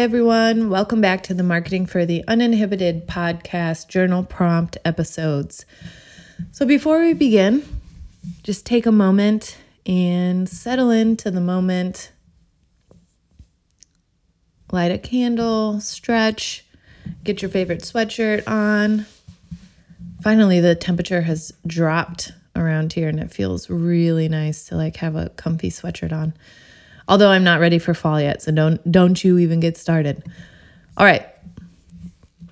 Everyone. Welcome back to the Marketing for the Uninhibited podcast journal prompt episodes. So, before we begin, just take a moment and settle into the moment. Light a candle, stretch, get your favorite sweatshirt on. Finally, the temperature has dropped around here and it feels really nice to like have a comfy sweatshirt on. Although I'm not ready for fall yet, so don't don't you even get started. All right.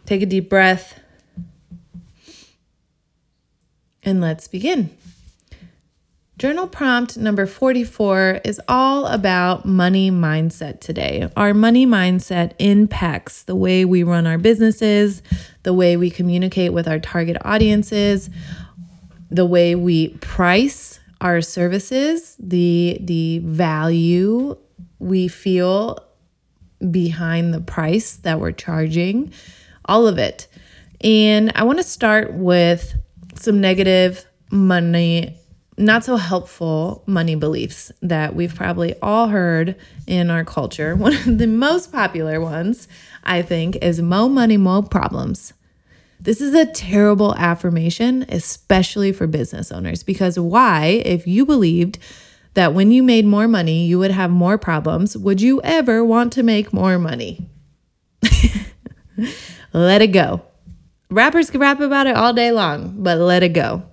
Take a deep breath. And let's begin. Journal prompt number 44 is all about money mindset today. Our money mindset impacts the way we run our businesses, the way we communicate with our target audiences, the way we price our services, the the value we feel behind the price that we're charging, all of it. And I want to start with some negative money not so helpful money beliefs that we've probably all heard in our culture. One of the most popular ones, I think, is mo money, mo problems. This is a terrible affirmation, especially for business owners, because why, if you believed that when you made more money, you would have more problems, would you ever want to make more money? let it go. Rappers can rap about it all day long, but let it go.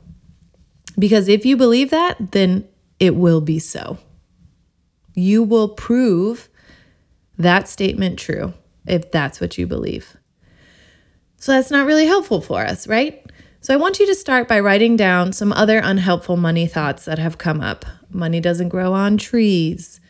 Because if you believe that, then it will be so. You will prove that statement true if that's what you believe. So that's not really helpful for us, right? So I want you to start by writing down some other unhelpful money thoughts that have come up. Money doesn't grow on trees.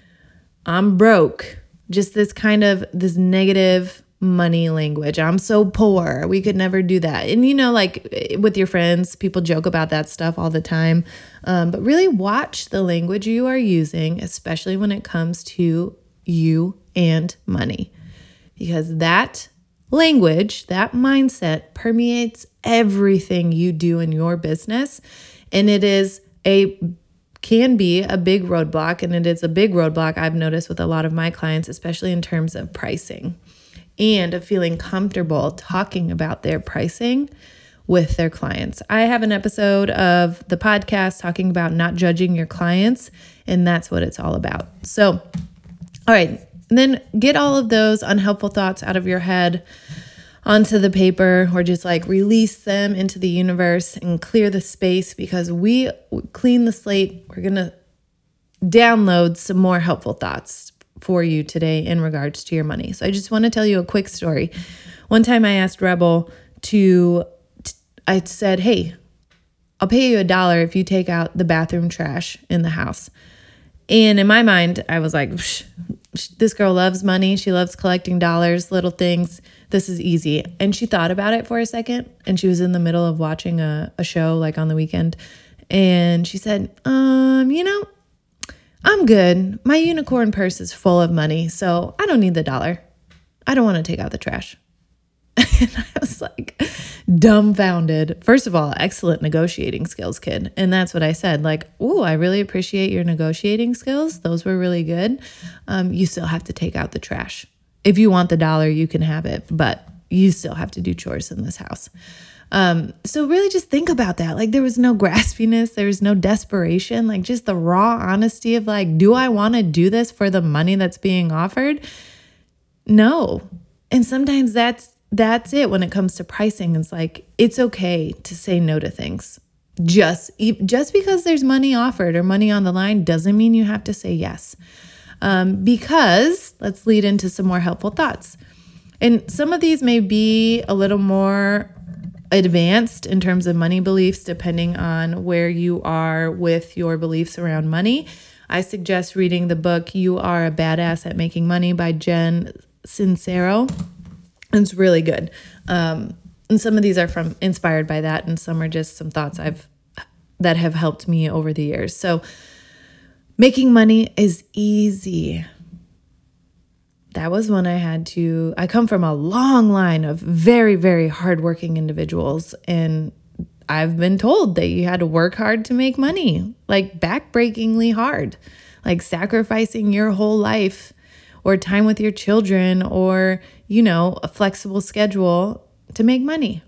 I'm broke. Just this kind of this negative money language. I'm so poor. We could never do that. And you know, like with your friends, people joke about that stuff all the time. Um, but really watch the language you are using, especially when it comes to you and money, because that language, that mindset permeates everything you do in your business. And it is a can be a big roadblock and it is a big roadblock I've noticed with a lot of my clients especially in terms of pricing and of feeling comfortable talking about their pricing with their clients. I have an episode of the podcast talking about not judging your clients and that's what it's all about. So all right, and then get all of those unhelpful thoughts out of your head onto the paper or just like release them into the universe and clear the space because we clean the slate. We're going to download some more helpful thoughts for you today in regards to your money. So I just want to tell you a quick story. One time I asked Rebel to, I said, hey, I'll pay you a dollar if you take out the bathroom trash in the house. And in my mind, I was like, this girl loves money. She loves collecting dollars, little things. This is easy. And she thought about it for a second and she was in the middle of watching a, a show like on the weekend. And she said, um, you know, I'm good. My unicorn purse is full of money, so I don't need the dollar. I don't want to take out the trash. and I was like dumbfounded. First of all, excellent negotiating skills, kid. And that's what I said. Like, oh, I really appreciate your negotiating skills. Those were really good. Um, you still have to take out the trash. If you want the dollar, you can have it, but you still have to do chores in this house. Um, so really just think about that. Like there was no graspiness, there was no desperation, like just the raw honesty of like, do I want to do this for the money that's being offered? No. And sometimes that's that's it when it comes to pricing. It's like it's okay to say no to things. Just just because there's money offered or money on the line doesn't mean you have to say yes. Um, because let's lead into some more helpful thoughts. And some of these may be a little more advanced in terms of money beliefs, depending on where you are with your beliefs around money. I suggest reading the book You Are a Badass at Making Money by Jen Sincero. It's really good. Um, and some of these are from inspired by that, and some are just some thoughts I've that have helped me over the years. So, making money is easy. That was when I had to. I come from a long line of very, very hardworking individuals, and I've been told that you had to work hard to make money, like backbreakingly hard, like sacrificing your whole life or time with your children or, you know, a flexible schedule to make money.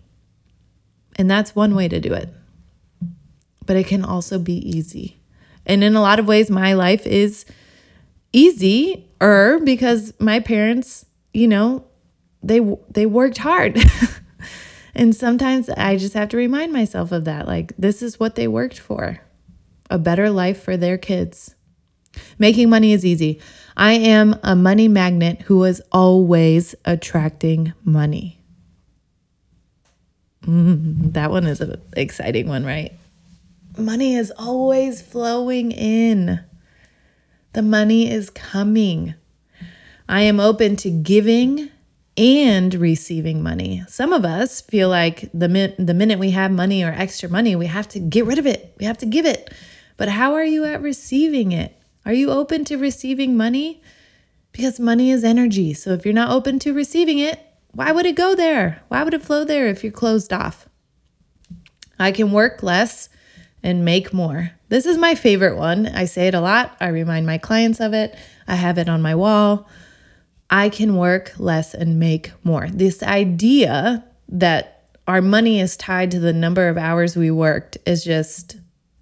And that's one way to do it. But it can also be easy. And in a lot of ways, my life is easier because my parents, you know, they they worked hard. and sometimes I just have to remind myself of that. Like this is what they worked for. A better life for their kids. Making money is easy. I am a money magnet who is always attracting money. Mm, that one is an exciting one, right? Money is always flowing in. The money is coming. I am open to giving and receiving money. Some of us feel like the min- the minute we have money or extra money, we have to get rid of it. We have to give it. But how are you at receiving it? Are you open to receiving money? Because money is energy. So if you're not open to receiving it, why would it go there? Why would it flow there if you're closed off? I can work less and make more. This is my favorite one. I say it a lot. I remind my clients of it. I have it on my wall. I can work less and make more. This idea that our money is tied to the number of hours we worked is just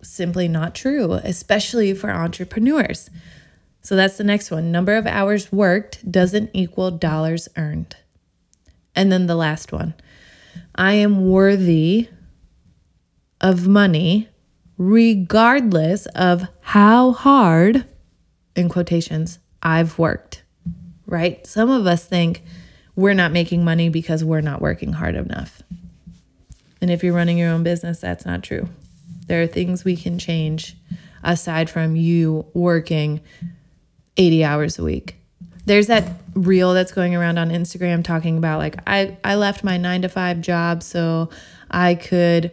simply not true, especially for entrepreneurs. So that's the next one. Number of hours worked doesn't equal dollars earned. And then the last one I am worthy of money regardless of how hard, in quotations, I've worked, right? Some of us think we're not making money because we're not working hard enough. And if you're running your own business, that's not true. There are things we can change aside from you working 80 hours a week. There's that reel that's going around on Instagram talking about like I I left my 9 to 5 job so I could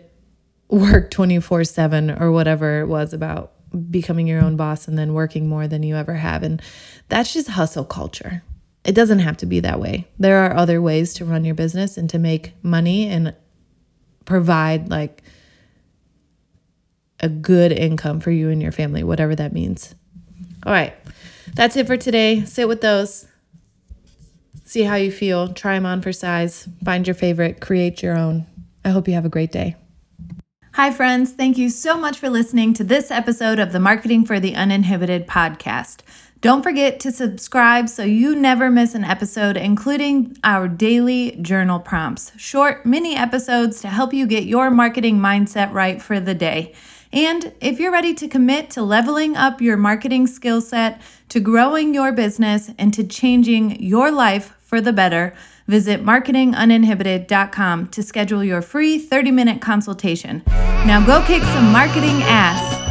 work 24/7 or whatever it was about becoming your own boss and then working more than you ever have and that's just hustle culture. It doesn't have to be that way. There are other ways to run your business and to make money and provide like a good income for you and your family, whatever that means. All right, that's it for today. Sit with those. See how you feel. Try them on for size. Find your favorite. Create your own. I hope you have a great day. Hi, friends. Thank you so much for listening to this episode of the Marketing for the Uninhibited podcast. Don't forget to subscribe so you never miss an episode, including our daily journal prompts, short mini episodes to help you get your marketing mindset right for the day. And if you're ready to commit to leveling up your marketing skill set, to growing your business, and to changing your life for the better, visit marketinguninhibited.com to schedule your free 30 minute consultation. Now go kick some marketing ass.